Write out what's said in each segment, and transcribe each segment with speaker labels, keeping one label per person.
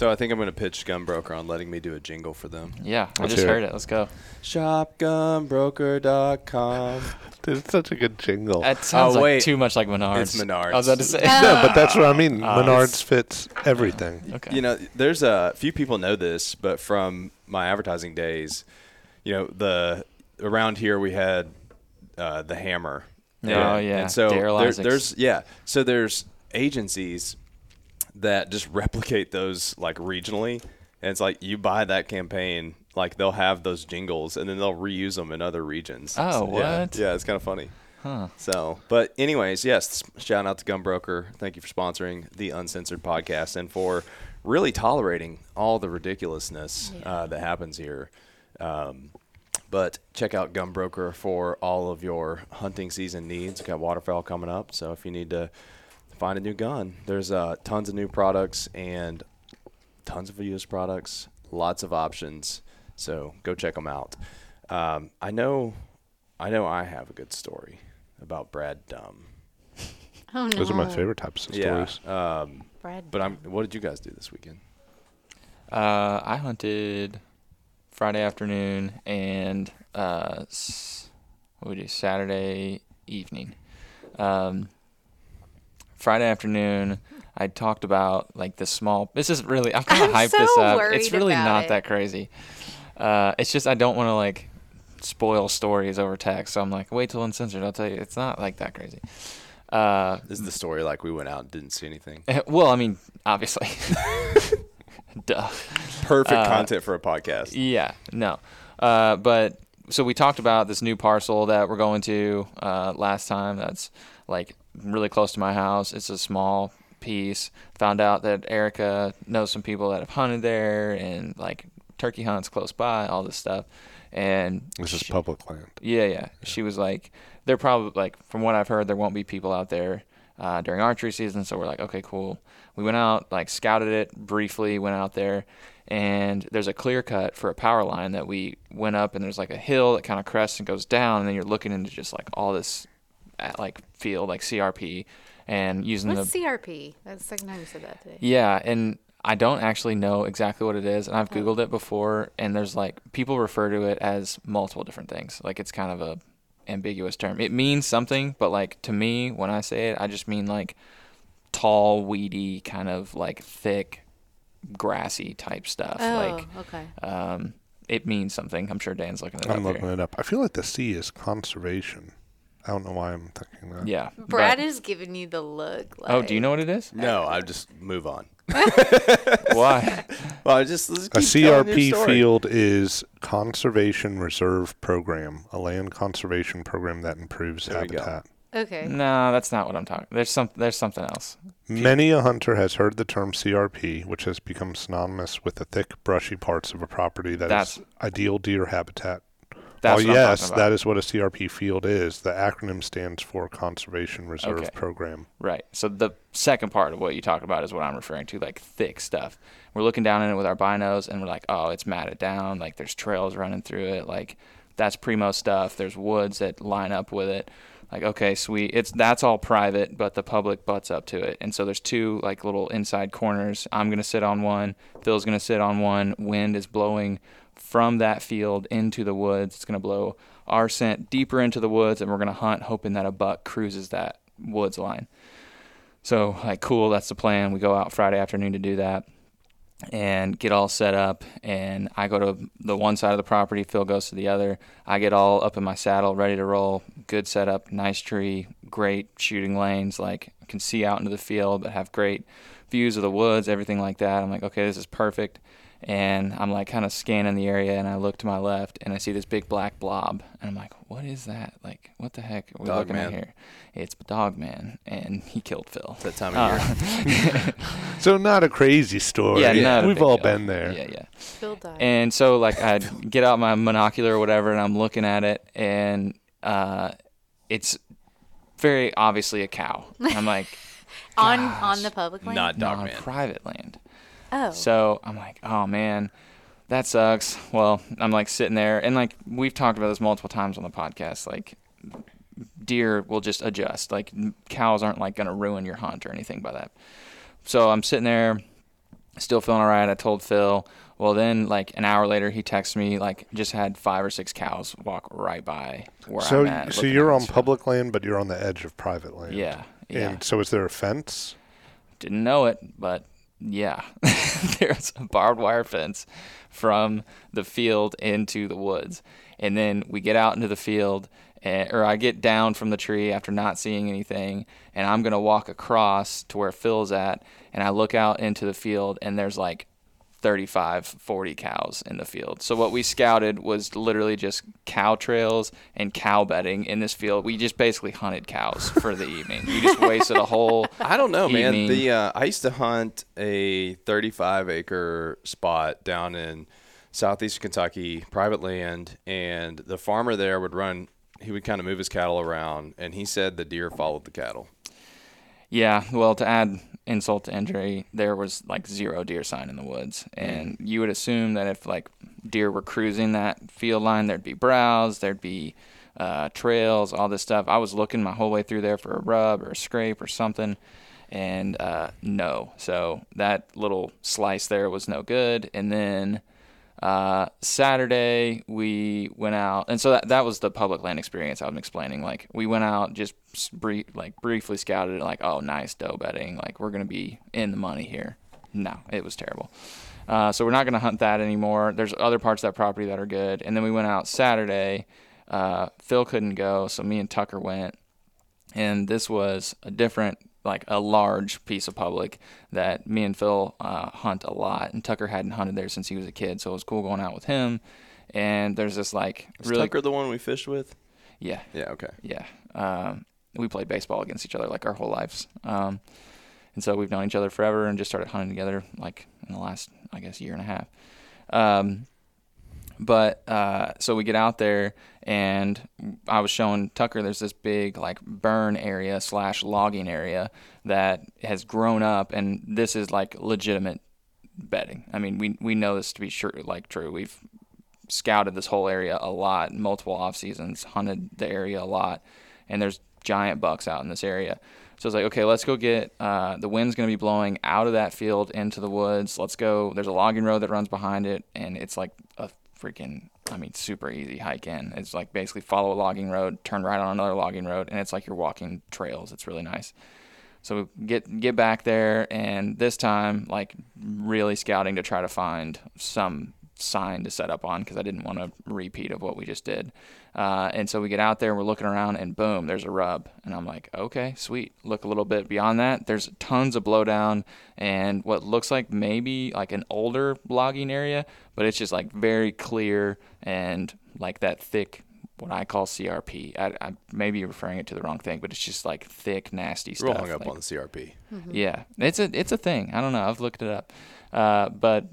Speaker 1: So I think I'm going to pitch Gunbroker on letting me do a jingle for them.
Speaker 2: Yeah, I
Speaker 3: Let's
Speaker 2: just
Speaker 3: hear
Speaker 2: heard
Speaker 3: it.
Speaker 2: it. Let's go.
Speaker 1: Shopgunbroker.com.
Speaker 3: Dude, it's such a good jingle.
Speaker 2: That sounds
Speaker 1: Oh,
Speaker 2: like
Speaker 1: wait.
Speaker 2: too much like Menards.
Speaker 1: It's Menards.
Speaker 2: I was about to say.
Speaker 3: yeah, but that's what I mean.
Speaker 2: Ah,
Speaker 3: Menards fits everything.
Speaker 2: okay.
Speaker 1: You know, there's a few people know this, but from my advertising days, you know, the around here we had uh, the Hammer.
Speaker 2: Oh,
Speaker 1: And-
Speaker 2: yeah.
Speaker 1: And so
Speaker 2: Darrell
Speaker 1: there-
Speaker 2: Isaacs.
Speaker 1: there's yeah, so there's agencies that just replicate those like regionally, and it's like you buy that campaign, like they'll have those jingles, and then they'll reuse them in other regions.
Speaker 2: Oh,
Speaker 1: So,
Speaker 2: what?
Speaker 1: Yeah, it's kind of funny.
Speaker 2: Huh.
Speaker 1: So, but anyways, yes, shout out to Gunbroker. Thank you for sponsoring the Uncensored podcast and for really tolerating all the ridiculousness uh, that happens here. Um, but check out Gunbroker for all of your hunting season needs. We've got waterfowl coming up, so if you need to find a new gun, there's uh, tons of new products and tons of used products, lots of options. So go check them out. Um, I know, I know, I have a good story about Brad Dumb.
Speaker 4: Oh no.
Speaker 3: Those are my favorite types of stories.
Speaker 1: Yeah. Um,
Speaker 4: Brad.
Speaker 1: but I'm. What did you guys do this weekend?
Speaker 2: Uh, I hunted Friday afternoon and uh, what we do Saturday evening. Um, Friday afternoon, I talked about like the small. This is really I'm kind of
Speaker 4: I'm
Speaker 2: hyped this up. It's really
Speaker 4: about
Speaker 2: not
Speaker 4: it.
Speaker 2: that crazy. Uh, it's just I don't want to like spoil stories over text. So I'm like, wait till uncensored. I'll tell you, it's not like that crazy. Uh,
Speaker 1: This is the story. Like we went out and didn't see anything.
Speaker 2: well, I mean, obviously, duh.
Speaker 1: Perfect
Speaker 2: Uh,
Speaker 1: content for a podcast.
Speaker 2: Yeah, no. Uh, but so we talked about this new parcel that we're going to uh, last time. That's like really close to my house. It's a small piece. Found out that Erica knows some people that have hunted there and like turkey hunts close by, all this stuff. And
Speaker 3: This is
Speaker 2: she-
Speaker 3: public land.
Speaker 2: yeah, yeah. She was like, they're probably like, from what I've heard, there won't be people out there uh, during archery season. So we're like, okay, cool. We went out, like, scouted it briefly, went out there, and there's a clear cut for a power line that we went up, and there's like a hill that kind of crests and goes down, and then you're looking into just like all this, like field, like CRP, and using
Speaker 4: What's
Speaker 2: the
Speaker 4: CRP? That's the second time you said that today.
Speaker 2: yeah, and I don't actually know exactly what it is, and I've googled it before, and there's like people refer to it as multiple different things. Like it's kind of a ambiguous term. It means something, but like to me, when I say it, I just mean like tall, weedy, kind of like thick, grassy type stuff.
Speaker 4: Oh,
Speaker 2: Like
Speaker 4: okay.
Speaker 2: um, it means something. I'm sure Dan's looking it
Speaker 3: I'm
Speaker 2: up
Speaker 3: looking
Speaker 2: here.
Speaker 3: it up. I feel like the C is conservation. I don't know why I'm thinking that.
Speaker 2: Yeah,
Speaker 4: Brad
Speaker 2: but-
Speaker 4: is giving you the look. Like,
Speaker 2: Oh, do you know what it is?
Speaker 1: No, I just move on.
Speaker 2: Why?
Speaker 1: Well, I just let's
Speaker 3: A
Speaker 1: keep your
Speaker 3: CRP
Speaker 1: story.
Speaker 3: field is Conservation Reserve Program, a land conservation program that improves
Speaker 1: There
Speaker 3: habitat.
Speaker 4: Okay.
Speaker 2: no, that's not what I'm talking. There's some. There's something else.
Speaker 3: Many a hunter has heard the term CRP, which has become synonymous with the thick, brushy parts of a property that is
Speaker 2: That's-
Speaker 3: ideal deer habitat.
Speaker 2: That's
Speaker 3: oh, yes, that is what a CRP field is. The acronym stands for Conservation Reserve
Speaker 2: Okay.
Speaker 3: Program.
Speaker 2: Right. So the second part of what you talk about is what I'm referring to, like thick stuff. We're looking down in it with our binos, and we're like, oh, it's matted down. Like there's trails running through it. Like that's primo stuff. There's woods that line up with it. Like okay, sweet. It's that's all private, but the public butts up to it. And so there's two like little inside corners. I'm gonna sit on one. Phil's gonna sit on one. Wind is blowing from that field into the woods. It's gonna blow our scent deeper into the woods, and we're gonna hunt, hoping that a buck cruises that woods line. So like cool, that's the plan. We go out Friday afternoon to do that. and get all set up. And I go to the one side of the property, Phil goes to the other. I get all up in my saddle, ready to roll. Good setup, nice tree, great shooting lanes. Like can see out into the field, but have great views of the woods, everything like that. I'm like, okay, this is perfect. And I'm like kind of scanning the area, and I look to my left, and I see this big black blob, and I'm like, what is that? Like, what the heck are we
Speaker 1: Dog
Speaker 2: looking at here? It's Dog Man, and he killed Phil.
Speaker 1: That time of year.
Speaker 3: So not a crazy story.
Speaker 2: Yeah, not
Speaker 3: We've all
Speaker 2: deal.
Speaker 3: been there.
Speaker 2: Yeah, yeah.
Speaker 4: Phil died.
Speaker 2: And so like I get out my monocular or whatever, and I'm looking at it, and uh, it's very obviously a cow. I'm like,
Speaker 4: on on the public land.
Speaker 1: Not
Speaker 2: no,
Speaker 1: dog man.
Speaker 2: private land.
Speaker 4: Oh.
Speaker 2: So I'm like, oh man, that sucks. Well, I'm like sitting there, and like we've talked about this multiple times on the podcast. Like, deer will just adjust. Like, cows aren't like gonna ruin your hunt or anything by that. So I'm sitting there, still feeling alright. I told Phil. Well, then like an hour later, he texts me like just had five or six cows walk right by where
Speaker 3: So
Speaker 2: I'm at.
Speaker 3: so you're
Speaker 2: at
Speaker 3: on public land, but you're on the edge of private land.
Speaker 2: Yeah, yeah.
Speaker 3: And so is there a fence?
Speaker 2: Didn't know it, but yeah, there's a barbed wire fence from the field into the woods, and then we get out into the field, and, or I get down from the tree after not seeing anything, and I'm gonna walk across to where Phil's at, and I look out into the field, and there's like 35, 40 cows in the field. So what we scouted was literally just cow trails and cow bedding in this field. We just basically hunted cows for the evening. We just wasted a whole
Speaker 1: I don't know, man. The uh, I used to hunt a 35 acre spot down in southeast Kentucky, private land, and the farmer there would run. He would kind of move his cattle around, and he said the deer followed the cattle.
Speaker 2: Yeah, well, to add insult to injury, there was like zero deer sign in the woods, and you would assume that if like deer were cruising that field line, there'd be browse, there'd be uh, trails, all this stuff. I was looking my whole way through there for a rub or a scrape or something, and uh, no. So that little slice there was no good, and then. Uh, Saturday we went out, and so that that was the public land experience I'm explaining. Like we went out, just brief, like briefly scouted it, like oh nice doe bedding, like we're gonna be in the money here. No, it was terrible. Uh, so we're not gonna hunt that anymore. There's other parts of that property that are good, and then we went out Saturday. Uh, Phil couldn't go, so me and Tucker went, and this was a different like a large piece of public that me and Phil uh, hunt a lot and Tucker hadn't hunted there since he was a kid so it was cool going out with him and there's this like
Speaker 1: Was
Speaker 2: really
Speaker 1: Tucker the one we fished with?
Speaker 2: yeah
Speaker 1: Yeah. Okay.
Speaker 2: yeah um, we played baseball against each other like our whole lives um, and so we've known each other forever and just started hunting together like in the last I guess year and a half um, but uh, so we get out there and I was showing Tucker there's this big like burn area slash logging area that has grown up and this is like legitimate bedding. I mean we we know this to be sure like true. We've scouted this whole area a lot, multiple off seasons, hunted the area a lot, and there's giant bucks out in this area. So it's like, okay, let's go get. Uh, the wind's going to be blowing out of that field into the woods. Let's go. There's a logging road that runs behind it, and it's like a freaking, I mean, super easy hike in. It's like basically follow a logging road, turn right on another logging road, and it's like you're walking trails. It's really nice. So we get get back there, and this time, like really scouting to try to find some sign to set up on because I didn't want a repeat of what we just did. Uh, and so we get out there, we're looking around, and boom, there's a rub, and I'm like, okay, sweet. Look a little bit beyond that. There's tons of blowdown and what looks like maybe like an older logging area, but it's just like very clear and like that thick. What I call CRP. I, I may be referring it to the wrong thing, but it's just like thick, nasty
Speaker 1: stuff. We're
Speaker 2: stuff.
Speaker 1: hung up
Speaker 2: like-
Speaker 1: on the CRP.
Speaker 2: yeah, it's a it's a thing. I don't know. I've looked it up, uh, but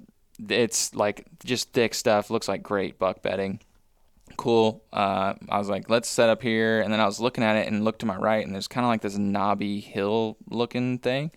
Speaker 2: it's like just thick stuff. Looks like great buck bedding. Cool. Uh, I was like, let's set up here, and then I was looking at it and looked to my right, and there's kind of like this knobby hill looking thing,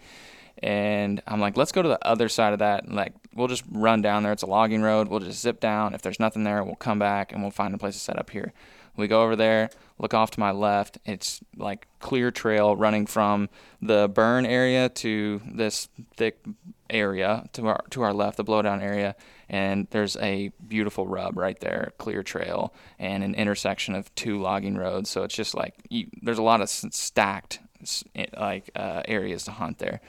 Speaker 2: and I'm like, let's go to the other side of that. And like, we'll just run down there. It's a logging road. We'll just zip down. If there's nothing there, we'll come back and we'll find a place to set up here. We go over there, look off to my left. It's like clear trail running from the burn area to this thick area to our to our left, the blowdown area, and there's a beautiful rub right there, clear trail, and an intersection of two logging roads. So it's just like you, there's a lot of stacked like uh, areas to hunt there.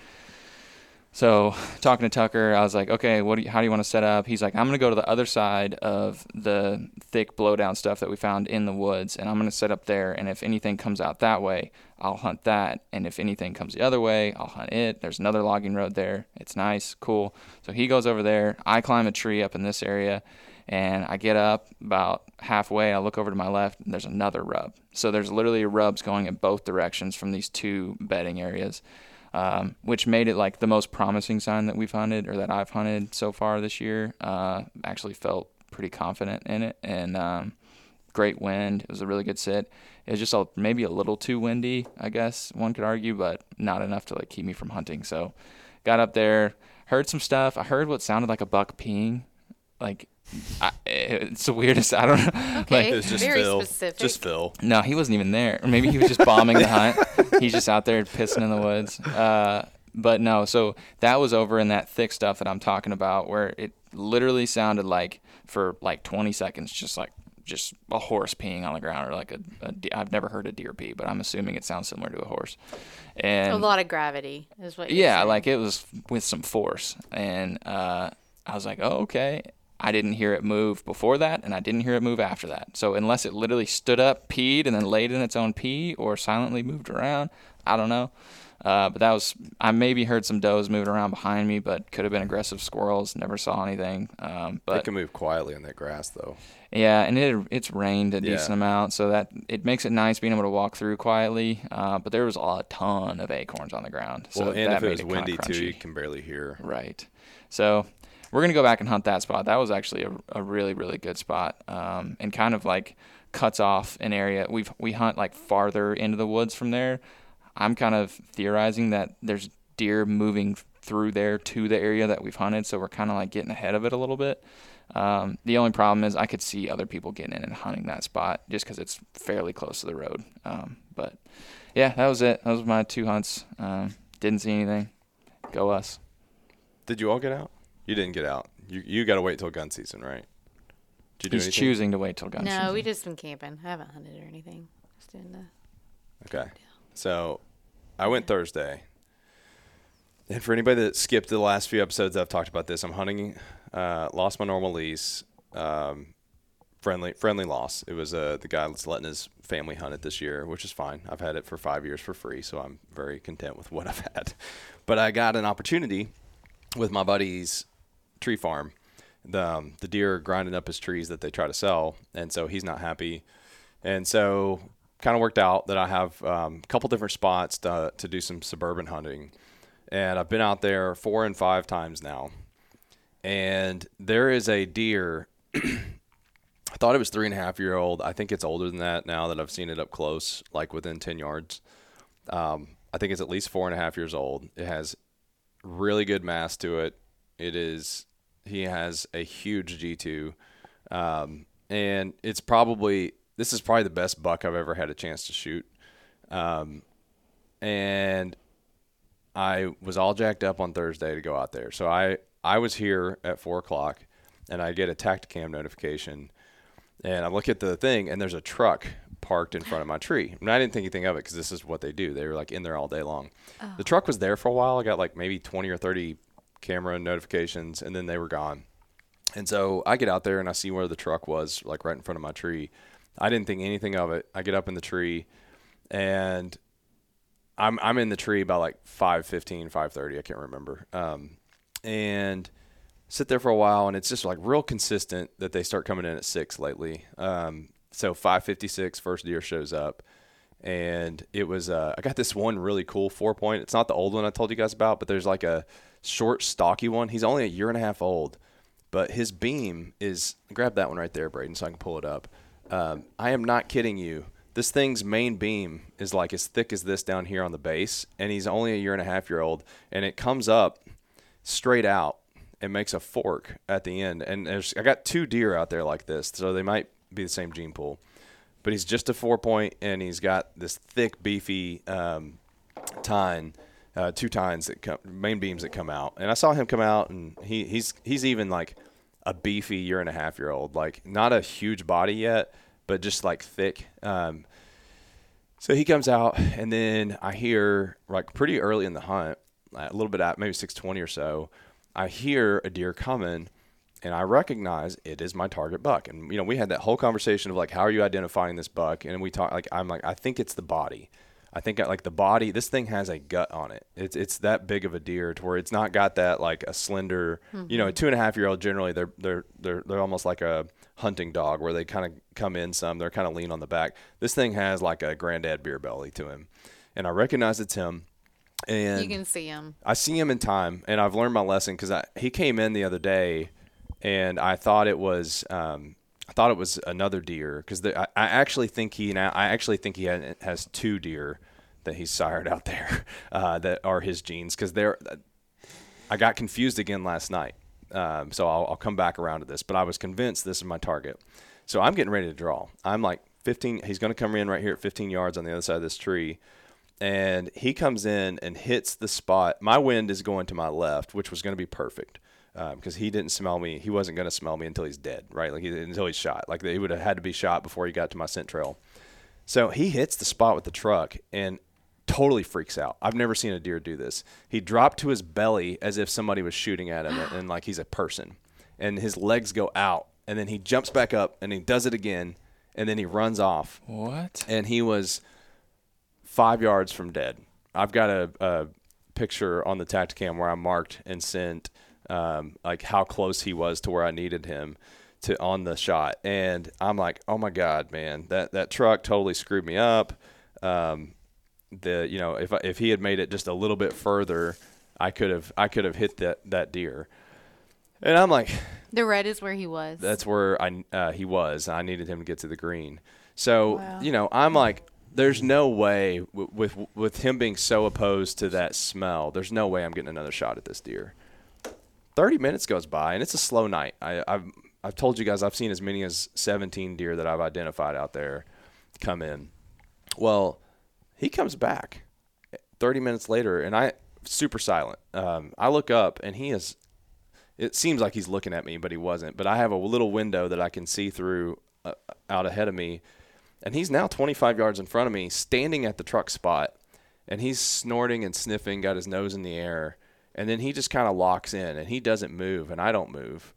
Speaker 2: So talking to Tucker, I was like, okay, what? Do you, how do you want to set up? He's like, I'm gonna go to the other side of the thick blowdown stuff that we found in the woods, and I'm gonna set up there. And if anything comes out that way, I'll hunt that. And if anything comes the other way, I'll hunt it. There's another logging road there. It's nice, cool. So he goes over there. I climb a tree up in this area, and I get up about halfway. I look over to my left, and there's another rub. So there's literally rubs going in both directions from these two bedding areas um, which made it like the most promising sign that we've hunted or that I've hunted so far this year. Uh, actually felt pretty confident in it and um, great wind. It was a really good sit. It was just a, maybe a little too windy, I guess one could argue, but not enough to like keep me from hunting. So got up there, heard some stuff. I heard what sounded like a buck peeing, like I, it's the weirdest. I don't know.
Speaker 4: Okay,
Speaker 1: It was just
Speaker 4: very
Speaker 1: Phil.
Speaker 4: specific.
Speaker 1: Just Phil.
Speaker 2: No, he wasn't even there. Or maybe he was just bombing the hunt. He's just out there pissing in the woods. Uh, but no, so that was over in that thick stuff that I'm talking about, where it literally sounded like for like 20 seconds, just like just a horse peeing on the ground, or like a, a de- I've never heard a deer pee, but I'm assuming it sounds similar to a horse. And
Speaker 4: a lot of gravity is what. You're
Speaker 2: yeah,
Speaker 4: saying.
Speaker 2: like it was with some force, and uh, I was like, oh, okay. I didn't hear it move before that, and I didn't hear it move after that. So unless it literally stood up, peed, and then laid in its own pee, or silently moved around, I don't know. Uh, but that was I maybe heard some does moving around behind me, but could have been aggressive squirrels. Never saw anything. Um,
Speaker 1: They can move quietly in that grass, though.
Speaker 2: yeah, and it it's rained a
Speaker 1: Yeah.
Speaker 2: decent amount, so that it makes it nice being able to walk through quietly. Uh, but there was a ton of acorns on the ground, so
Speaker 1: well, and
Speaker 2: that
Speaker 1: if it was
Speaker 2: it
Speaker 1: windy too, you can barely hear.
Speaker 2: Right. So we're gonna go back and hunt that spot. That was actually a, a really really good spot, um, and kind of like cuts off an area. We we hunt like farther into the woods from there. I'm kind of theorizing that there's deer moving through there to the area that we've hunted, so we're kind of like getting ahead of it a little bit. Um, the only problem is I could see other people getting in and hunting that spot just because it's fairly close to the road. Um, but yeah, that was it. Those were my two hunts. Um, didn't see anything. Go us.
Speaker 1: Did you all get out? You didn't get out. You you got to wait till gun season, right? Did you do
Speaker 2: He's
Speaker 1: anything?
Speaker 2: choosing to wait till gun season.
Speaker 4: No,
Speaker 2: season.
Speaker 4: we just been camping. I haven't hunted or anything. Just doing the.
Speaker 1: Okay. So I went Thursday. And for anybody that skipped the last few episodes, I've talked about this. I'm hunting, uh, lost my normal lease. Um, friendly, friendly loss. It was uh, the guy that's letting his family hunt it this year, which is fine. I've had it for five years for free, so I'm very content with what I've had. But I got an opportunity with my buddy's tree farm. The um, the deer are grinding up his trees that they try to sell, and so he's not happy. And so, kind of worked out that I have um, a couple different spots to, to do some suburban hunting. And I've been out there four and five times now. And there is a deer. I thought it was three and a half year old. I think it's older than that now that I've seen it up close, like within 10 yards. Um, I think it's at least four and a half years old. It has really good mass to it. It is, he has a huge G2. Um, and it's probably, this is probably the best buck I've ever had a chance to shoot. Um, and I was all jacked up on Thursday to go out there. So I, I was here at four o'clock and I get a Tacticam notification and I look at the thing and there's a truck parked in front of my tree. And I didn't think anything of it because this is what they do. They were like in there all day long. The truck was there for a while. I got like maybe 20 or 30 camera notifications and then they were gone. And so I get out there and I see where the truck was, like right in front of my tree. I didn't think anything of it. I get up in the tree and I'm I'm in the tree by like 5:15, 5:30, I can't remember. Um, and sit there for a while and it's just like real consistent that they start coming in at 6 lately. Um, so 5:56 first deer shows up and it was uh, I got this one really cool four point. It's not the old one I told you guys about, but there's like a short stocky one. He's only a year and a half old, but his beam is grab that one right there, Brayden, so I can pull it up. Um, I am not kidding you. This thing's main beam is like as thick as this down here on the base, and he's only a year and a half year old, and it comes up straight out and makes a fork at the end. And there's I got two deer out there like this, so they might be the same gene pool but he's just a four point and he's got this thick beefy um, tine uh, two tines that come main beams that come out and i saw him come out and he, he's he's even like a beefy year and a half year old like not a huge body yet but just like thick um, so he comes out and then i hear like pretty early in the hunt a little bit at maybe 620 or so, I hear a deer coming and I recognize it is my target buck. And you know, we had that whole conversation of like, how are you identifying this buck? And we talk like, I'm like, I think it's the body. I think like the body. This thing has a gut on it. It's it's that big of a deer to where it's not got that like a slender. You know, a two and a half year old generally they're they're they're they're almost like a hunting dog where they kind of come in some. They're kind of lean on the back. This thing has like a granddad beer belly to him, and I recognize it's him. And
Speaker 4: You can see him.
Speaker 1: I see him in time, and I've learned my lesson because he came in the other day, and I thought it was um, I thought it was another deer because I, I actually think he now I actually think he had, has two deer that he's sired out there uh, that are his genes because they're I got confused again last night, um, so I'll, I'll come back around to this, but I was convinced this is my target, so I'm getting ready to draw. I'm like 15. He's going to come in right here at 15 yards on the other side of this tree and he comes in and hits the spot. My wind is going to my left, which was going to be perfect Um, because he didn't smell me. He wasn't going to smell me until he's dead, right? Like he, until he's shot. Like he would have had to be shot before he got to my scent trail. So he hits the spot with the truck and totally freaks out. I've never seen a deer do this. He dropped to his belly as if somebody was shooting at him and, and like he's a person. And his legs go out and then he jumps back up and he does it again and then he runs off
Speaker 2: What?
Speaker 1: and he was five yards from dead. I've got a, a picture on the Tacticam where I marked and sent um, like how close he was to where I needed him to on the shot, and I'm like, oh my god, man, that that truck totally screwed me up. Um, the you know if if he had made it just a little bit further, I could have I could have hit that that deer. And I'm like,
Speaker 4: The red is where he was.
Speaker 1: that's where I uh, he was. I needed him to get to the green. So
Speaker 4: Wow.
Speaker 1: you know, I'm like, there's no way w- with with him being so opposed to that smell. There's no way I'm getting another shot at this deer. Thirty minutes goes by, and it's a slow night. I, I've I've told you guys I've seen as many as 17 deer that I've identified out there come in. Well, he comes back 30 minutes later, and I super silent. Um, I look up, and he is it seems like he's looking at me, but he wasn't. But I have a little window that I can see through uh, out ahead of me, and he's now 25 yards in front of me, standing at the truck spot, and he's snorting and sniffing, got his nose in the air, and then he just kind of locks in, and he doesn't move, and I don't move,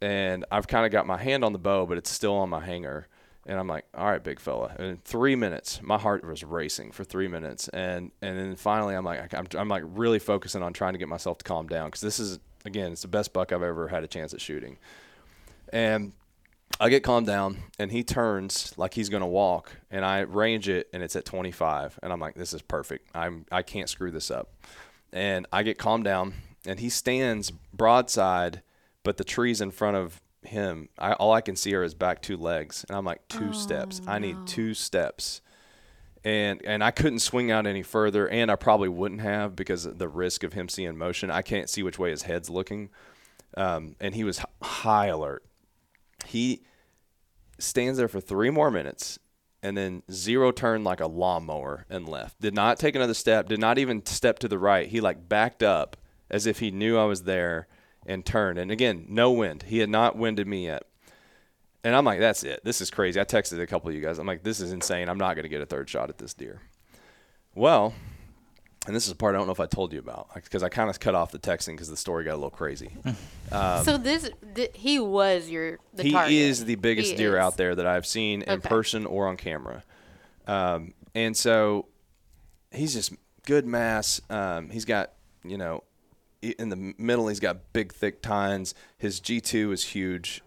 Speaker 1: and I've kind of got my hand on the bow, but it's still on my hanger. And I'm like, all right, big fella. And in three minutes, my heart was racing for three minutes, and and then finally, I'm like, I'm, I'm like really focusing on trying to get myself to calm down because this is again, it's the best buck I've ever had a chance at shooting. And I get calmed down, and he turns like he's gonna walk, and I range it, and it's at 25, and I'm like, this is perfect. I'm I can't screw this up. And I get calmed down, and he stands broadside, but the trees in front of him, I, all I can see are his back two legs, and I'm like, two steps. I need two steps and and I couldn't swing out any further, and I probably wouldn't have because of the risk of him seeing motion. I can't see which way his head's looking, um, and he was high alert. He stands there for three more minutes, and then zero turn like a lawnmower and left. Did not take another step. Did not even step to the right. He like backed up as if he knew I was there and turned. And again, no wind. He had not winded me yet. And I'm like, that's it. This is crazy. I texted a couple of you guys. I'm like, this is insane. I'm not going to get a third shot at this deer. Well, and this is a part I don't know if I told you about because I kind of cut off the texting because the story got a little crazy.
Speaker 4: so this, th- he was your the
Speaker 1: he
Speaker 4: target.
Speaker 1: is the biggest
Speaker 4: He
Speaker 1: deer
Speaker 4: is.
Speaker 1: out there that I've seen in
Speaker 4: Okay.
Speaker 1: person or on camera. Um, and so he's just good mass. Um, he's got, you know, in the middle, he's got big, thick tines. His G2 is huge,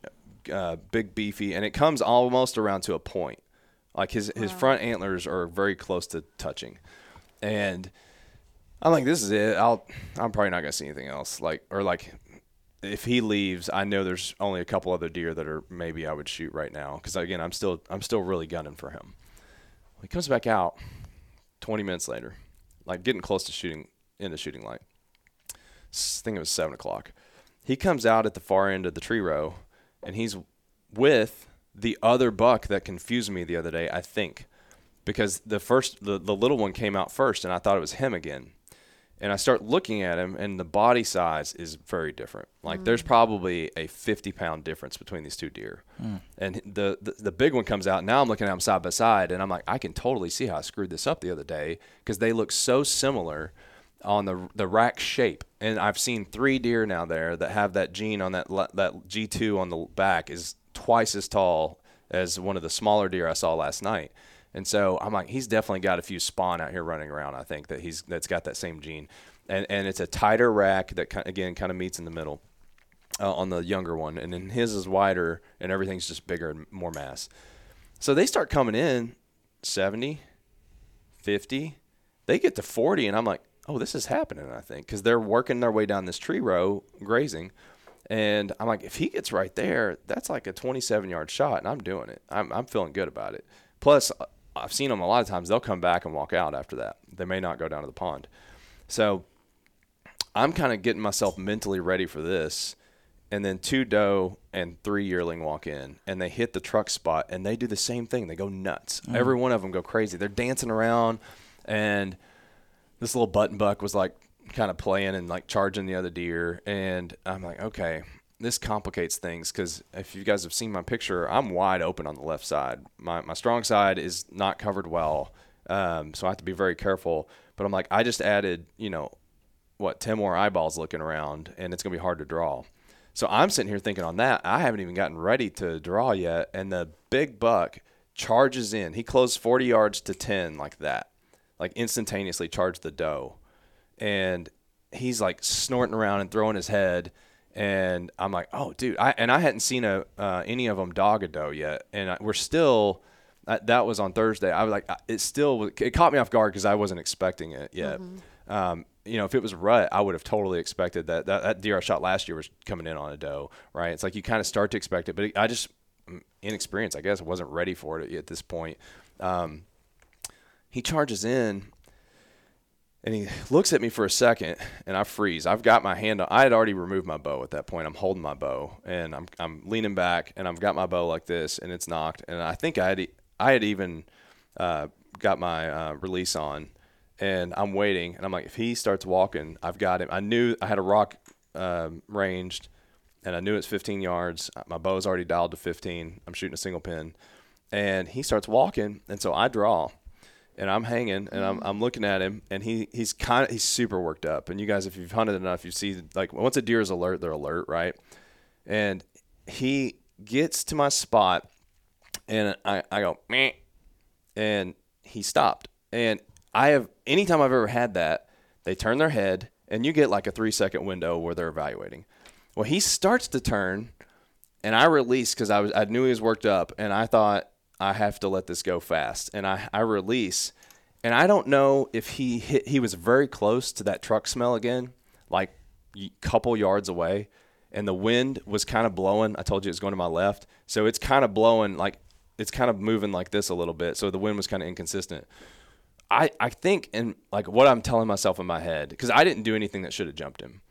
Speaker 1: uh, big, beefy, and it comes almost around to a point. Like his, his front antlers are very close to touching. And I'm like, this is it. I'll, I'm probably not to see anything else. Like, or like, if he leaves, I know there's only a couple other deer that are maybe I would shoot right now because again, I'm still I'm still really gunning for him. He comes back out 20 minutes later, like getting close to shooting into shooting light. I think it was seven o'clock. He comes out at the far end of the tree row, and he's with the other buck that confused me the other day. I think because the first the, the little one came out first, and I thought it was him again and I start looking at him, and the body size is very different. Like there's mm. probably a 50 pound difference between these two deer, mm. and the, the the big one comes out. Now I'm looking at them side by side, and I'm like, I can totally see how I screwed this up the other day because they look so similar. on the the rack shape. And I've seen three deer now there that have that gene on that that G2 on the back is twice as tall as one of the smaller deer I saw last night. And so I'm like, he's definitely got a few spawn out here running around. I think that he's that's got that same gene, and and it's a tighter rack that again kind of meets in the middle uh, on the younger one, and then his is wider and everything's just bigger and more mass. So they start coming in 70, 50, they get to 40, and I'm like, oh, this is happening, I think, because they're working their way down this tree row grazing. And I'm like, if he gets right there, that's like a 27 yard shot, and I'm doing it. I'm, I'm feeling good about it. Plus, I've seen them a lot of times, they'll come back and walk out after that. They may not go down to the pond. So I'm kind of getting myself mentally ready for this. And then two doe and three yearling walk in, and they hit the truck spot, and they do the same thing. They go nuts. Mm. Every one of them go crazy. They're dancing around, and this little button buck was like kind of playing and like charging the other deer, and I'm like, okay, this complicates things because if you guys have seen my picture, I'm wide open on the left side. My my strong side is not covered well, um, so I have to be very careful. But I'm like, I just added, you know, what ten more eyeballs looking around, and it's gonna be hard to draw. So I'm sitting here thinking on that. I haven't even gotten ready to draw yet, and the big buck charges in. He closed 40 yards to 10 like that, like instantaneously charged the doe, and he's like snorting around and throwing his head. And I'm like, oh, dude, I and I hadn't seen a uh, any of them dog a doe yet, and I, we're still. That, that was on Thursday. I was like, it still it caught me off guard because I wasn't expecting it yet. Um, you know, if it was rut, I would have totally expected that, that that deer I shot last year was coming in on a doe, right? It's like you kind of start to expect it, but I just mm, inexperienced, I guess, wasn't ready for it at this point. Um, he charges in, and he looks at me for a second, and I freeze. I've got my hand on. I had already removed my bow at that point. I'm holding my bow, and I'm I'm leaning back, and I've got my bow like this, and it's nocked, and I think I had I had even uh, got my uh, release on, and I'm waiting, and I'm like, if he starts walking, I've got him. I knew I had a rock um, ranged, and I knew it's 15 yards. My bow's already dialed to 15. I'm shooting a single pin, and he starts walking, and so I draw, and I'm hanging, and I'm, mm. I'm looking at him, and he he's kind of he's super worked up. And you guys, if you've hunted enough, you see like once a deer is alert, they're alert, right? And he gets to my spot, and I I go meh, and he stopped. And I have anytime I've ever had that, they turn their head, and you get like a three second window where they're evaluating. Well, he starts to turn, and I release because I was I knew he was worked up, and I thought I have to let this go fast, and I I release, and I don't know if he hit he was very close to that truck smell again, like a couple yards away, and the wind was kind of blowing. I told you it was going to my left, so it's kind of blowing like it's kind of moving like this a little bit, so the wind was kind of inconsistent. I, I think and like what I'm telling myself in my head because I didn't do anything that should have jumped him,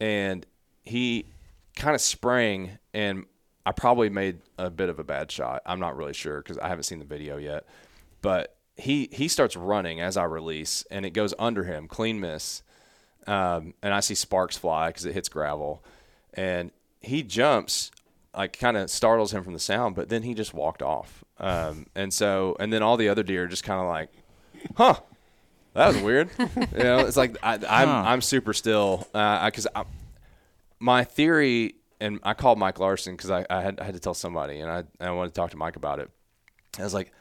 Speaker 1: and he kind of sprang and I probably made a bit of a bad shot. I'm not really sure because I haven't seen the video yet, but he he starts running as I release and it goes under him, clean miss, um, and I see sparks fly because it hits gravel, and he jumps like kind of startles him from the sound, but then he just walked off. Um, and so, and then all the other deer just kind of like, huh, that was weird. you know, it's like I, I'm
Speaker 2: Huh.
Speaker 1: I'm super still because I, my theory, and I called Mike Larson because I, I had I had to tell somebody, and I and I wanted to talk to Mike about it. I was like,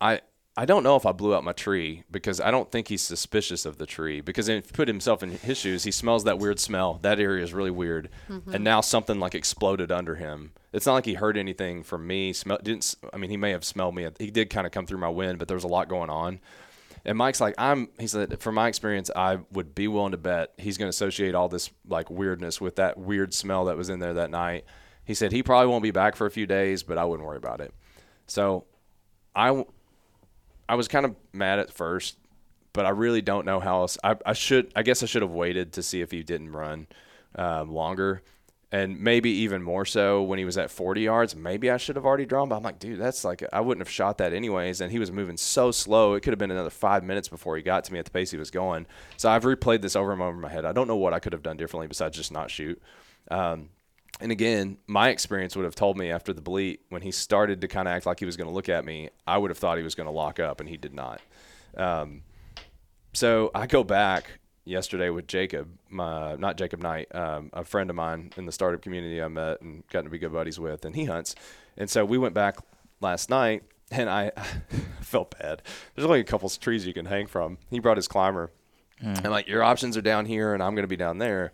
Speaker 1: I I don't know if I blew out my tree because I don't think he's suspicious of the tree because if you put himself in his shoes, he smells that weird smell. That area is really weird, mm-hmm. and now something like exploded under him. It's not like he heard anything from me. Smell didn't. I mean, he may have smelled me. He did kind of come through my wind, but there was a lot going on. And Mike's like, I'm. He said, from my experience, I would be willing to bet he's going to associate all this like weirdness with that weird smell that was in there that night. He said he probably won't be back for a few days, but I wouldn't worry about it. So, I, I was kind of mad at first, but I really don't know how else. I, I should. I guess I should have waited to see if he didn't run um, longer, and maybe even more so when he was at 40 yards. Maybe I should have already drawn. But I'm like, dude, that's like I wouldn't have shot that anyways. And he was moving so slow. It could have been another five minutes before he got to me at the pace he was going. So I've replayed this over and over in my head. I don't know what I could have done differently besides just not shoot. Um, and again, my experience would have told me after the bleat, when he started to kind of act like he was going to look at me, I would have thought he was going to lock up, and he did not. Um, so I go back yesterday with Jacob, my, not Jacob Knight, um, a friend of mine in the startup community I met and gotten to be good buddies with, and he hunts. And so we went back last night, and I felt bad. There's only a couple of trees you can hang from. He brought his climber, and like your options are down here, and I'm going to be down there.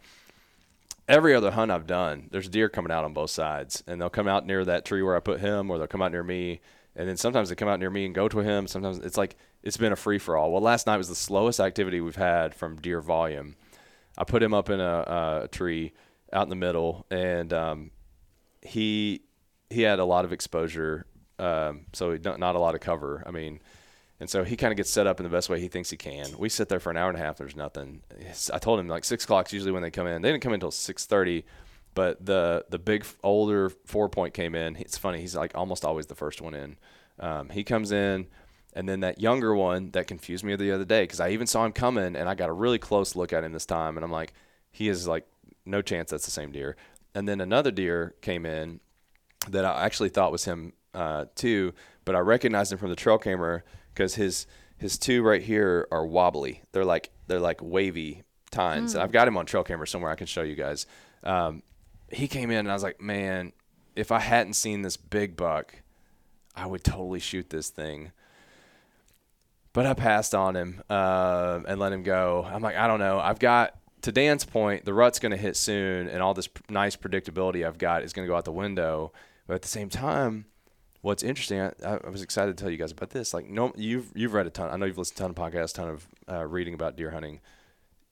Speaker 1: Every other hunt I've done, there's deer coming out on both sides, and they'll come out near that tree where I put him, or they'll come out near me, and then sometimes they come out near me and go to him. Sometimes it's like it's been a free for all. Well, last night was the slowest activity we've had from deer volume. I put him up in a, a tree out in the middle, and um, he he had a lot of exposure, um, so not, not a lot of cover. I mean, and so he kind of gets set up in the best way he thinks he can. We sit there for an hour and a half. There's nothing. I told him like six o'clock's usually when they come in. They didn't come in until six thirty, but the the big older four point came in. It's funny. He's like almost always the first one in. Um, he comes in, and then that younger one that confused me the other day because I even saw him coming, and I got a really close look at him this time, and I'm like, he is like no chance that's the same deer. And then another deer came in that I actually thought was him uh, too, but I recognized him from the trail camera because his his two right here are wobbly. They're like they're like wavy tines. And I've got him on trail camera somewhere. I can show you guys. Um, he came in and I was like, man, if I hadn't seen this big buck, I would totally shoot this thing. But I passed on him um, and let him go. I'm like, I don't know. I've got to Dan's point, the rut's going to hit soon, and all this nice predictability I've got is going to go out the window. But at the same time, what's interesting, I, I was excited to tell you guys about this. Like, no, you've you've read a ton. I know you've listened to a ton of podcasts, ton of uh, reading about deer hunting.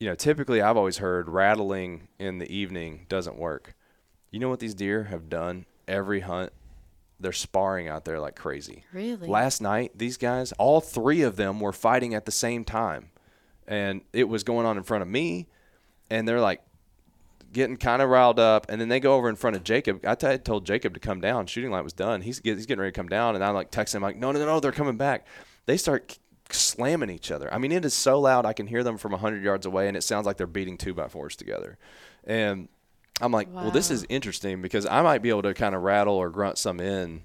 Speaker 1: You know, typically I've always heard rattling in the evening doesn't work. You know what these deer have done every hunt? They're sparring out there like crazy.
Speaker 4: Really?
Speaker 1: Last night, these guys, all three of them were fighting at the same time. And it was going on in front of me. And they're like getting kind of riled up. And then they go over in front of Jacob. I t- told Jacob to come down. Shooting light was done. He's, get, he's getting ready to come down. And I'm like texting him, like, no, no, no, they're coming back. They start k- slamming each other. I mean, it is so loud. I can hear them from 100 yards away. And it sounds like they're beating two by fours together. And I'm like, well, this is interesting because I might be able to kind of rattle or grunt some in.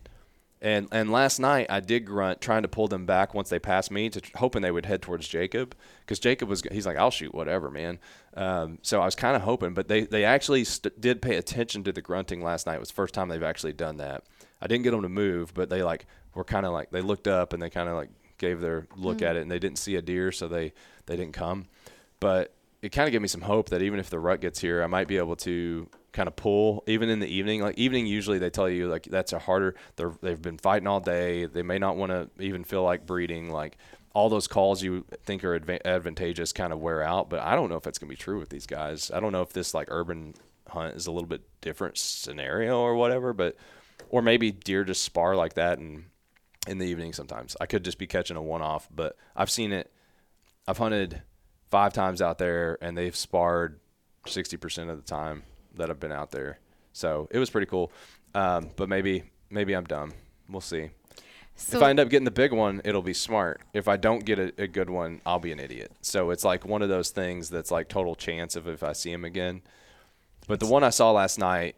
Speaker 1: And and last night I did grunt trying to pull them back once they passed me, to hoping they would head towards Jacob because Jacob was he's like I'll shoot whatever man. Um, so I was kind of hoping, but they they actually st- did pay attention to the grunting last night. It was the first time they've actually done that. I didn't get them to move, but they like were kind of like they looked up and they kind of like gave their look at it and they didn't see a deer, so they they didn't come. But it kind of gave me some hope that even if the rut gets here, I might be able to kind of pull even in the evening. Like evening, usually they tell you like that's a harder. They're they've been fighting all day. They may not want to even feel like breeding. Like all those calls you think are adva- advantageous kind of wear out. But I don't know if that's gonna be true with these guys. I don't know if this like urban hunt is a little bit different scenario or whatever. But or maybe deer just spar like that and in the evening sometimes. I could just be catching a one off, but I've seen it. I've hunted five times out there and they've sparred 60% of the time that I've been out there. So it was pretty cool. Um, but maybe, maybe I'm dumb. We'll see.
Speaker 4: So,
Speaker 1: if I end up getting the big one, it'll be smart. If I don't get a, a good one, I'll be an idiot. So it's like one of those things that's like total chance of if I see him again. But the one I saw last night,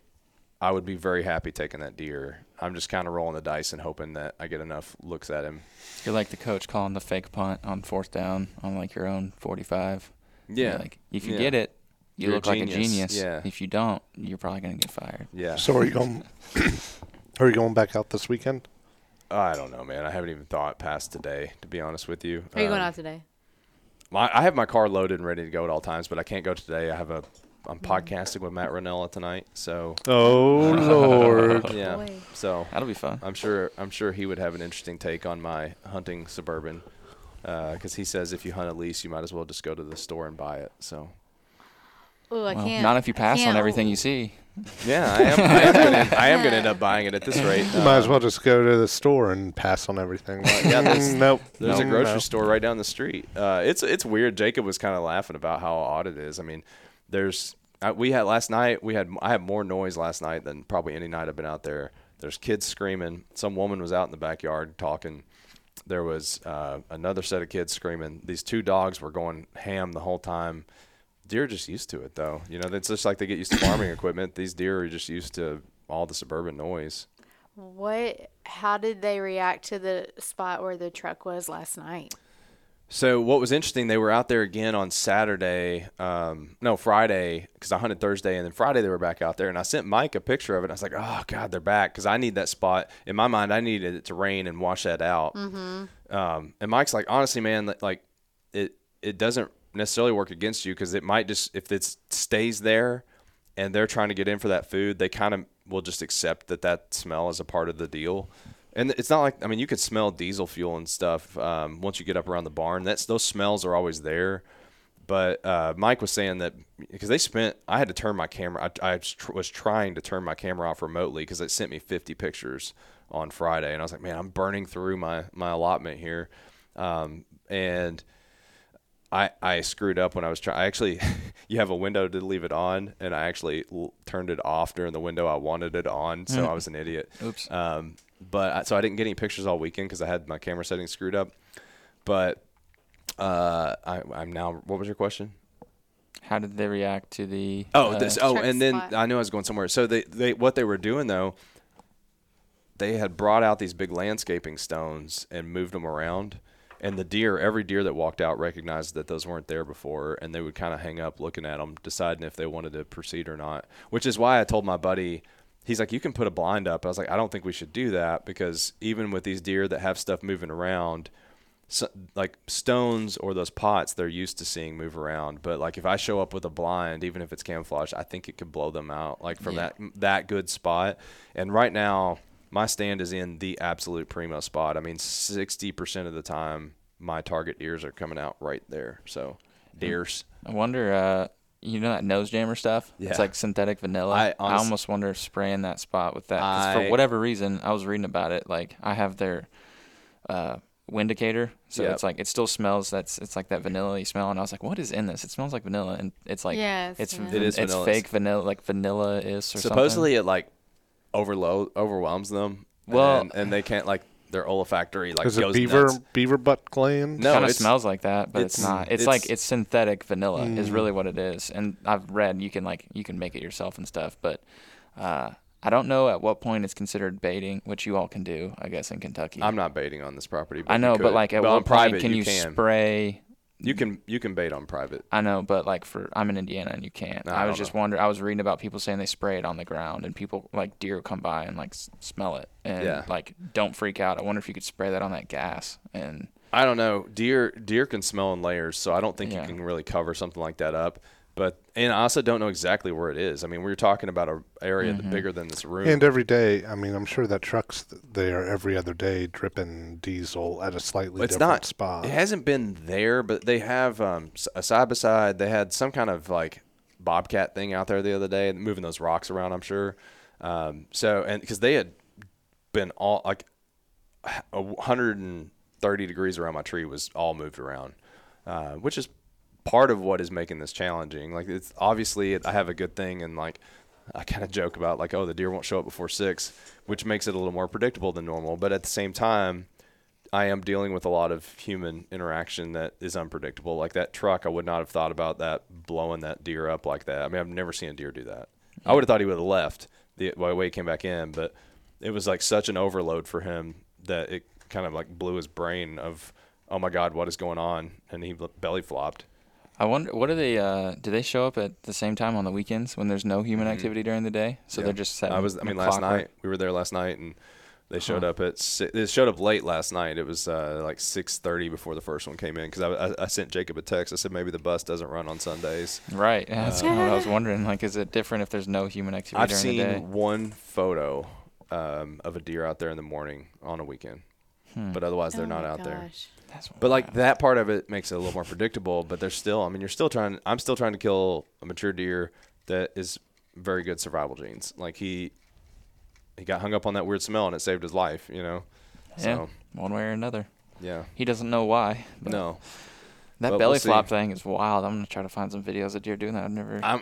Speaker 1: I would be very happy taking that deer. I'm just kind of rolling the dice and hoping that I get enough looks at him.
Speaker 2: You're like the coach calling the fake punt on fourth down on like your own 45. You're
Speaker 1: Yeah.
Speaker 2: Like if you
Speaker 1: Yeah.
Speaker 2: get it, you
Speaker 1: You're a
Speaker 2: look like a
Speaker 1: genius.
Speaker 2: genius.
Speaker 1: Yeah.
Speaker 2: If you don't, you're probably gonna get fired.
Speaker 1: Yeah.
Speaker 3: So are you going? are you going back out this weekend?
Speaker 1: I don't know, man. I haven't even thought past today, to be honest with you.
Speaker 4: are you going
Speaker 1: Um,
Speaker 4: out today?
Speaker 1: My, I have my car loaded and ready to go at all times, but I can't go today. I have a I'm
Speaker 4: Mm.
Speaker 1: podcasting with Matt Rinella tonight, so
Speaker 3: Oh Lord!
Speaker 1: yeah.
Speaker 4: boy.
Speaker 1: So
Speaker 2: That'll be fun.
Speaker 1: I'm sure I'm sure he would have an interesting take on my hunting suburban, because he says if you hunt a lease, you might as well just go to the store and buy it. So
Speaker 4: Oh, I
Speaker 2: Well,
Speaker 4: can't.
Speaker 2: not if you pass on everything you see.
Speaker 1: yeah, I am. I am gonna, I am gonna end up buying it at this rate.
Speaker 3: You might as
Speaker 1: Uh,
Speaker 3: well just go to the store and pass on everything.
Speaker 1: yeah, there's-
Speaker 3: nope.
Speaker 1: There's a grocery
Speaker 3: no.
Speaker 1: store right down the street. Uh, it's it's weird. Jacob was kind of laughing about how odd it is. I mean, there's I, we had last night. We had I had more noise last night than probably any night I've been out there. There's kids screaming. Some woman was out in the backyard talking. There was uh, another set of kids screaming. These two dogs were going ham the whole time. Deer are just used to it though. You know, it's just like they get used to farming equipment. These deer are just used to all the suburban noise.
Speaker 4: What? How did they react to the spot where the truck was last night?
Speaker 1: So what was interesting, they were out there again on Saturday, um, no Friday, because I hunted Thursday, and then Friday they were back out there, and I sent Mike a picture of it. And I was like, oh god, they're back, because I need that spot. In my mind, I needed it to rain and wash that out. Mm-hmm. Um, and Mike's like, honestly, man, like it it doesn't necessarily work against you because it might just if it stays there, and they're trying to get in for that food, they kind of will just accept that that smell is a part of the deal. And it's not like I mean you could smell diesel fuel and stuff um, once you get up around the barn. That's those smells are always there. But uh, Mike was saying that because they spent, I had to turn my camera. I, I was trying to turn my camera off remotely because it sent me 50 pictures on Friday, and I was like, man, I'm burning through my my allotment here, um, and. I, I screwed up when I was trying. I actually, you have a window to leave it on, and I actually l- turned it off during the window I wanted it on. So I was an idiot.
Speaker 2: Oops.
Speaker 1: Um, but I, so I didn't get any pictures all weekend because I had my camera settings screwed up. But uh, I, I'm now. What was your question?
Speaker 2: How did they react to the?
Speaker 1: Oh,
Speaker 2: uh,
Speaker 1: this. Oh,
Speaker 4: Truck
Speaker 1: and then
Speaker 4: spot.
Speaker 1: I knew I was going somewhere. So they, they, what they were doing though, they had brought out these big landscaping stones and moved them around. And the deer, every deer that walked out recognized that those weren't there before, and they would kind of hang up looking at them, deciding if they wanted to proceed or not. Which is why I told my buddy, he's like, "You can put a blind up." I was like, "I don't think we should do that because even with these deer that have stuff moving around, so, like stones or those pots they're used to seeing move around but like if i show up with a blind even if it's camouflage i think it could blow them out like from
Speaker 2: Yeah.
Speaker 1: that that good spot and right now my stand is in the absolute primo spot i mean 60% of the time my target deers are coming out right there so deers
Speaker 2: I wonder. Uh, you know that nose jammer stuff?
Speaker 1: Yeah.
Speaker 2: It's like synthetic vanilla.
Speaker 1: I
Speaker 2: I, almost wonder if spraying that spot with that. 'cause
Speaker 1: I-
Speaker 2: for whatever reason, I was reading about it. Like I have their uh, windicator, so
Speaker 1: Yep.
Speaker 2: it's like it still smells. That's it's like that vanilla smell, and I was like, "What is in this? It smells like vanilla." And it's like
Speaker 4: Yeah, it's
Speaker 2: it's
Speaker 4: vanilla.
Speaker 1: It is
Speaker 2: it's fake vanilla, like vanilla is or
Speaker 1: supposedly it like overload overwhelms them
Speaker 2: Well-
Speaker 1: and, and they can't like their olfactory like
Speaker 3: Is it
Speaker 1: goes
Speaker 3: beaver
Speaker 1: nuts.
Speaker 3: beaver butt gland?
Speaker 1: No,
Speaker 2: kind of smells like that, but it's,
Speaker 1: it's-
Speaker 2: not. It's,
Speaker 1: it's-
Speaker 2: like it's synthetic vanilla is
Speaker 3: Mm.
Speaker 2: really what it is. And I've read you can like you can make it yourself and stuff, but uh, I don't know at what point it's considered baiting, which you all can do, I guess, in Kentucky.
Speaker 1: i'm not baiting on this property but
Speaker 2: I know, but like at
Speaker 1: But
Speaker 2: what
Speaker 1: on private
Speaker 2: point can you,
Speaker 1: can
Speaker 2: spray?
Speaker 1: You can you can bait on private.
Speaker 2: I know, but like for I'm in Indiana and you can't.
Speaker 1: I
Speaker 2: I, was just wondering. I was reading about people saying they spray it on the ground and people like deer come by and like s- smell it and
Speaker 1: Yeah.
Speaker 2: like don't freak out. I wonder if you could spray that on that gas and
Speaker 1: I don't know. Deer deer can smell in layers, so I don't think
Speaker 2: Yeah.
Speaker 1: you can really cover something like that up. But and I also don't know exactly where it is. I mean, we're talking about an area
Speaker 2: Mm-hmm.
Speaker 1: bigger than this room.
Speaker 3: And every day, I mean, I'm sure that truck's th- there every other day dripping diesel at a slightly
Speaker 1: it's
Speaker 3: different
Speaker 1: not.
Speaker 3: spot.
Speaker 1: It hasn't been there, but they have um, s- a side by side. They had some kind of like bobcat thing out there the other day, moving those rocks around. I'm sure. Um, so and because they had been all like 130 degrees around my tree was all moved around, uh, which is part of what is making this challenging. Like it's obviously I have a good thing and like I kind of joke about like oh the deer won't show up before six, which makes it a little more predictable than normal. But at the same time, I am dealing with a lot of human interaction that is unpredictable. Like that truck, I would not have thought about that blowing that deer up like that. I mean, I've never seen a deer do that. I would have thought he would have left the way he came back in, but it was like such an overload for him that it kind of like blew his brain of, oh my god, what is going on? And he belly flopped.
Speaker 2: I wonder what do they uh do they show up at the same time on the weekends when there's no human activity during the day? So
Speaker 1: Mm-hmm. Yeah.
Speaker 2: they're just setting
Speaker 1: I was. I mean, last
Speaker 2: clockwork?
Speaker 1: night we were there last night, and they showed up at. They showed up late last night. It was uh, like six thirty before the first one came in because I, I, I sent Jacob a text. I said maybe the bus doesn't run on Sundays.
Speaker 2: Right. Yeah, that's kind of what I was wondering. Like, is it different if there's no human activity
Speaker 1: I've
Speaker 2: during
Speaker 1: seen
Speaker 2: the day?
Speaker 1: one photo um, of a deer out there in the morning on a weekend,
Speaker 2: Hmm.
Speaker 1: but otherwise they're
Speaker 4: Oh
Speaker 1: not
Speaker 4: my
Speaker 1: out there.
Speaker 2: That's
Speaker 1: But like that part of it makes it a little more predictable. But there's still, I mean, you're still trying. I'm still trying to kill a mature deer that is very good survival genes. Like he, he got hung up on that weird smell and it saved his life. You know.
Speaker 2: yeah,
Speaker 1: So
Speaker 2: one way or another.
Speaker 1: yeah.
Speaker 2: He doesn't know why. but
Speaker 1: No.
Speaker 2: That
Speaker 1: but
Speaker 2: belly
Speaker 1: we'll
Speaker 2: flop thing is wild. I'm gonna try to find some videos of deer doing that. I've never.
Speaker 1: I'm.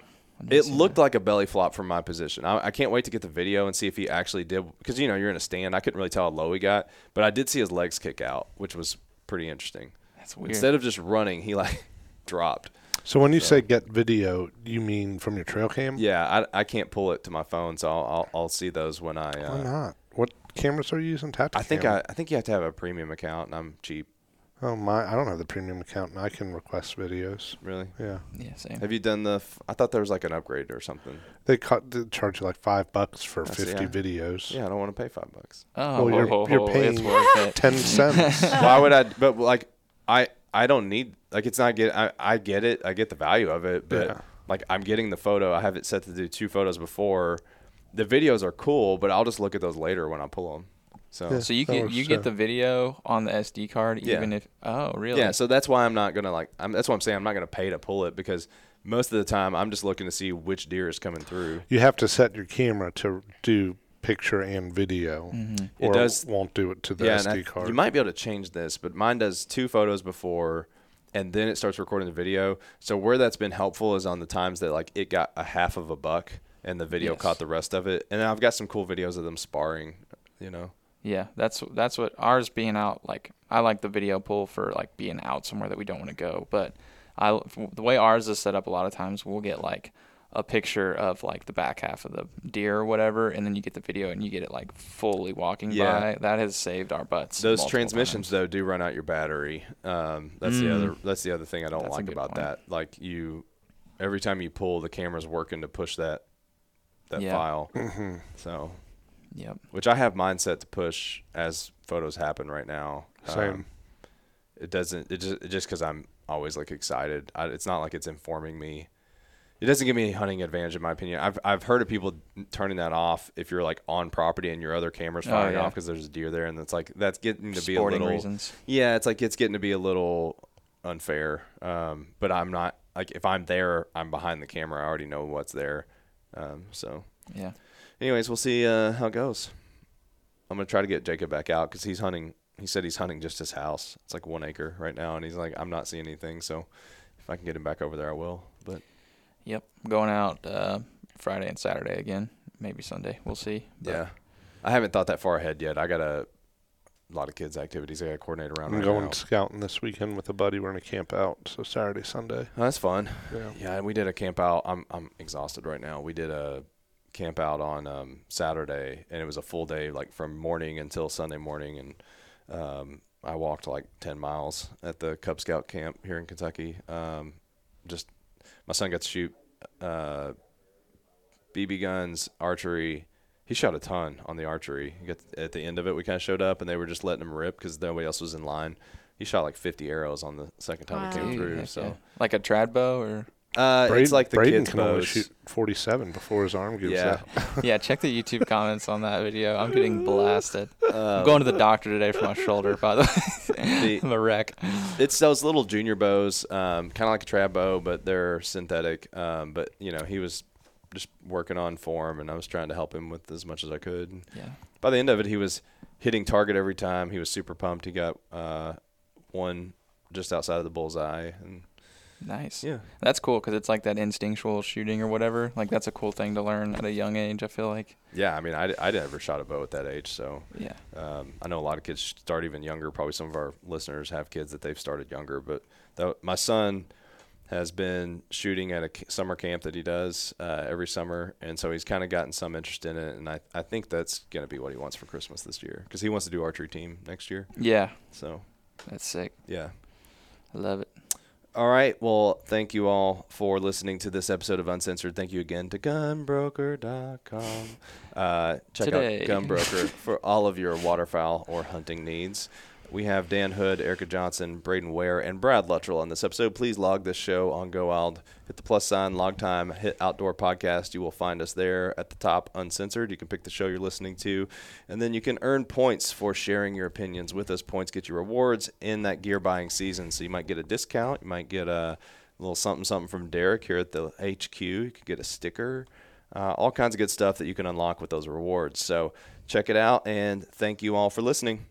Speaker 1: It looked
Speaker 2: that.
Speaker 1: like a belly flop from my position. I, I can't wait to get the video and see if he actually did. Because you know you're in a stand. I couldn't really tell how low he got, but I did see his legs kick out, which was pretty interesting.
Speaker 2: That's weird.
Speaker 1: Instead of just running, he like dropped.
Speaker 3: So when you say get video, you mean from your trail cam?
Speaker 1: Yeah, I, I can't pull it to my phone, so I'll I'll, I'll see those when I.
Speaker 3: Why
Speaker 1: Uh,
Speaker 3: not? What cameras are you using? Tactacam.
Speaker 1: I think I, I think you have to have a premium account, and I'm cheap.
Speaker 3: Oh my! I don't have the premium account, and I can request videos.
Speaker 1: Really?
Speaker 3: Yeah,
Speaker 2: Yeah, same.
Speaker 1: Have you done the? F- I thought there was like an upgrade or something.
Speaker 3: they, cut, they charge you like five bucks for
Speaker 1: That's-
Speaker 3: fifty
Speaker 1: yeah.
Speaker 3: videos.
Speaker 1: Yeah, I don't want to pay five bucks.
Speaker 2: Oh,
Speaker 3: Well, you're- you're
Speaker 2: it's
Speaker 3: paying
Speaker 2: worth it.
Speaker 3: Ten cents.
Speaker 1: Why would I? But like, I I don't need like it's not get. I I get it. I get the value of it, but
Speaker 3: Yeah.
Speaker 1: like I'm getting the photo. I have it set to do two photos before. The videos are cool, but I'll just look at those later when I pull them. So
Speaker 3: Yeah.
Speaker 2: So you
Speaker 3: That
Speaker 2: get
Speaker 3: works
Speaker 2: you
Speaker 3: too.
Speaker 2: get the video on the SD card
Speaker 1: Yeah.
Speaker 2: even if oh really
Speaker 1: Yeah, so that's why I'm not gonna like. I'm, that's what I'm saying. I'm not gonna pay to pull it because most of the time I'm just looking to see which deer is coming through.
Speaker 3: You have to set your camera to do picture and video,
Speaker 2: Mm-hmm.
Speaker 1: It
Speaker 3: or
Speaker 1: does-
Speaker 3: won't do it to the
Speaker 1: yeah, and
Speaker 3: SD
Speaker 1: I-
Speaker 3: card.
Speaker 1: you might be able to change this, but mine does two photos before, and then it starts recording the video. So where that's been helpful is on the times that like it got a half of a buck and the video
Speaker 2: Yes.
Speaker 1: caught the rest of it. And I've got some cool videos of them sparring. You know.
Speaker 2: Yeah, that's that's what ours being out. Like I like the video pull for like being out somewhere that we don't want to go. But I the way ours is set up, a lot of times we'll get like a picture of like the back half of the deer or whatever, and then you get the video and you get it like fully walking
Speaker 1: Yeah.
Speaker 2: by. That has saved our butts.
Speaker 1: Those transmissions
Speaker 2: times.
Speaker 1: though do run out your battery. Um, that's the
Speaker 2: Mm.
Speaker 1: other. That's the other thing I don't
Speaker 2: That's
Speaker 1: like about
Speaker 2: point.
Speaker 1: that. Like you, every time you pull, the camera's working to push that that
Speaker 2: Yeah.
Speaker 1: file.
Speaker 3: hmm
Speaker 1: So,
Speaker 2: Yep.
Speaker 1: which I have mindset to push as photos happen right now. Um,
Speaker 3: Same.
Speaker 1: it doesn't. It just it just because I'm always like excited. I, it's not like it's informing me. It doesn't give me any hunting advantage, in my opinion. I've I've heard of people turning that off if you're like on property and your other camera's
Speaker 2: Oh,
Speaker 1: firing
Speaker 2: yeah.
Speaker 1: off because there's a deer there, and it's like that's getting to be a
Speaker 2: Sporting
Speaker 1: little.
Speaker 2: reasons.
Speaker 1: Yeah, it's like it's getting to be a little unfair. Um, but I'm not like if I'm there, I'm behind the camera. I already know what's there. Um, so,
Speaker 2: Yeah.
Speaker 1: Anyways, we'll see uh, how it goes. I'm gonna try to get Jacob back out because he's hunting. He said he's hunting just his house. It's like one acre right now, and he's like, I'm not seeing anything. So, if I can get him back over there, I will. But
Speaker 2: Yep. Going out uh, Friday and Saturday again. Maybe Sunday. We'll see. But
Speaker 1: yeah, I haven't thought that far ahead yet. I got a lot of kids' activities I got to coordinate around
Speaker 3: I'm
Speaker 1: right
Speaker 3: going
Speaker 1: now.
Speaker 3: scouting this weekend with a buddy. We're gonna camp out, so Saturday, Sunday.
Speaker 1: Oh, that's fun.
Speaker 3: Yeah.
Speaker 1: Yeah, and we did a camp out. I'm I'm exhausted right now. We did a camp out on um, Saturday, and it was a full day, like from morning until Sunday morning, and um, I walked like ten miles at the Cub Scout camp here in Kentucky. Um, just my son got to shoot uh, BB guns, archery. He shot a ton on the archery. He got at the end of it, we kind of showed up, and they were just letting him rip because nobody else was in line. He shot like 50 arrows on the second time
Speaker 4: Wow.
Speaker 1: he came
Speaker 2: Dude,
Speaker 1: through.
Speaker 2: heck
Speaker 1: So.
Speaker 2: yeah. like a trad bow or
Speaker 1: Uh,
Speaker 3: Brayden,
Speaker 1: it's like the
Speaker 3: Brayden
Speaker 1: kids'
Speaker 3: can only
Speaker 1: bows.
Speaker 3: shoot 47 before his arm gives
Speaker 1: Yeah.
Speaker 3: out.
Speaker 2: yeah. Check the YouTube comments on that video. I'm getting blasted.
Speaker 1: Um,
Speaker 2: I'm going to the doctor today for my shoulder. By the way,
Speaker 1: The-
Speaker 2: I'm a wreck.
Speaker 1: It's those little junior bows, um, kind of like a trad bow, but they're synthetic. Um, but you know, he was just working on form, and I was trying to help him with as much as I could.
Speaker 2: Yeah.
Speaker 1: by the end of it, he was hitting target every time. He was super pumped. He got uh, one just outside of the bullseye, and
Speaker 2: Nice.
Speaker 1: yeah,
Speaker 2: That's cool because it's like that instinctual shooting or whatever. Like that's a cool thing to learn at a young age. I feel like.
Speaker 1: yeah. I mean, I, I never shot a bow at that age, so
Speaker 2: Yeah.
Speaker 1: Um, I know a lot of kids start even younger. Probably some of our listeners have kids that they've started younger. But my son has been shooting at a summer camp that he does uh, every summer, and so he's kind of gotten some interest in it. And I, I think that's going to be what he wants for Christmas this year because he wants to do archery team next year.
Speaker 2: Yeah.
Speaker 1: So
Speaker 2: That's sick.
Speaker 1: yeah.
Speaker 2: I love it.
Speaker 1: All right. Well, thank you all for listening to this episode of Uncensored. Thank you again to gunbroker.com. Uh, check
Speaker 2: Today.
Speaker 1: out Gunbroker for all of your waterfowl or hunting needs. We have Dan Hood, Erica Johnson, Brayden Ware, and Brad Luttrell on this episode. Please log this show on Go Wild. Hit the plus sign, log time, hit Outdoor Podcast. You will find us there at the top, uncensored. You can pick the show you're listening to, and then you can earn points for sharing your opinions with us. Points get you rewards in that gear buying season. So you might get a discount. You might get a little something something from Derek here at the HQ. You could get a sticker. Uh, all kinds of good stuff that you can unlock with those rewards. So check it out, and thank you all for listening.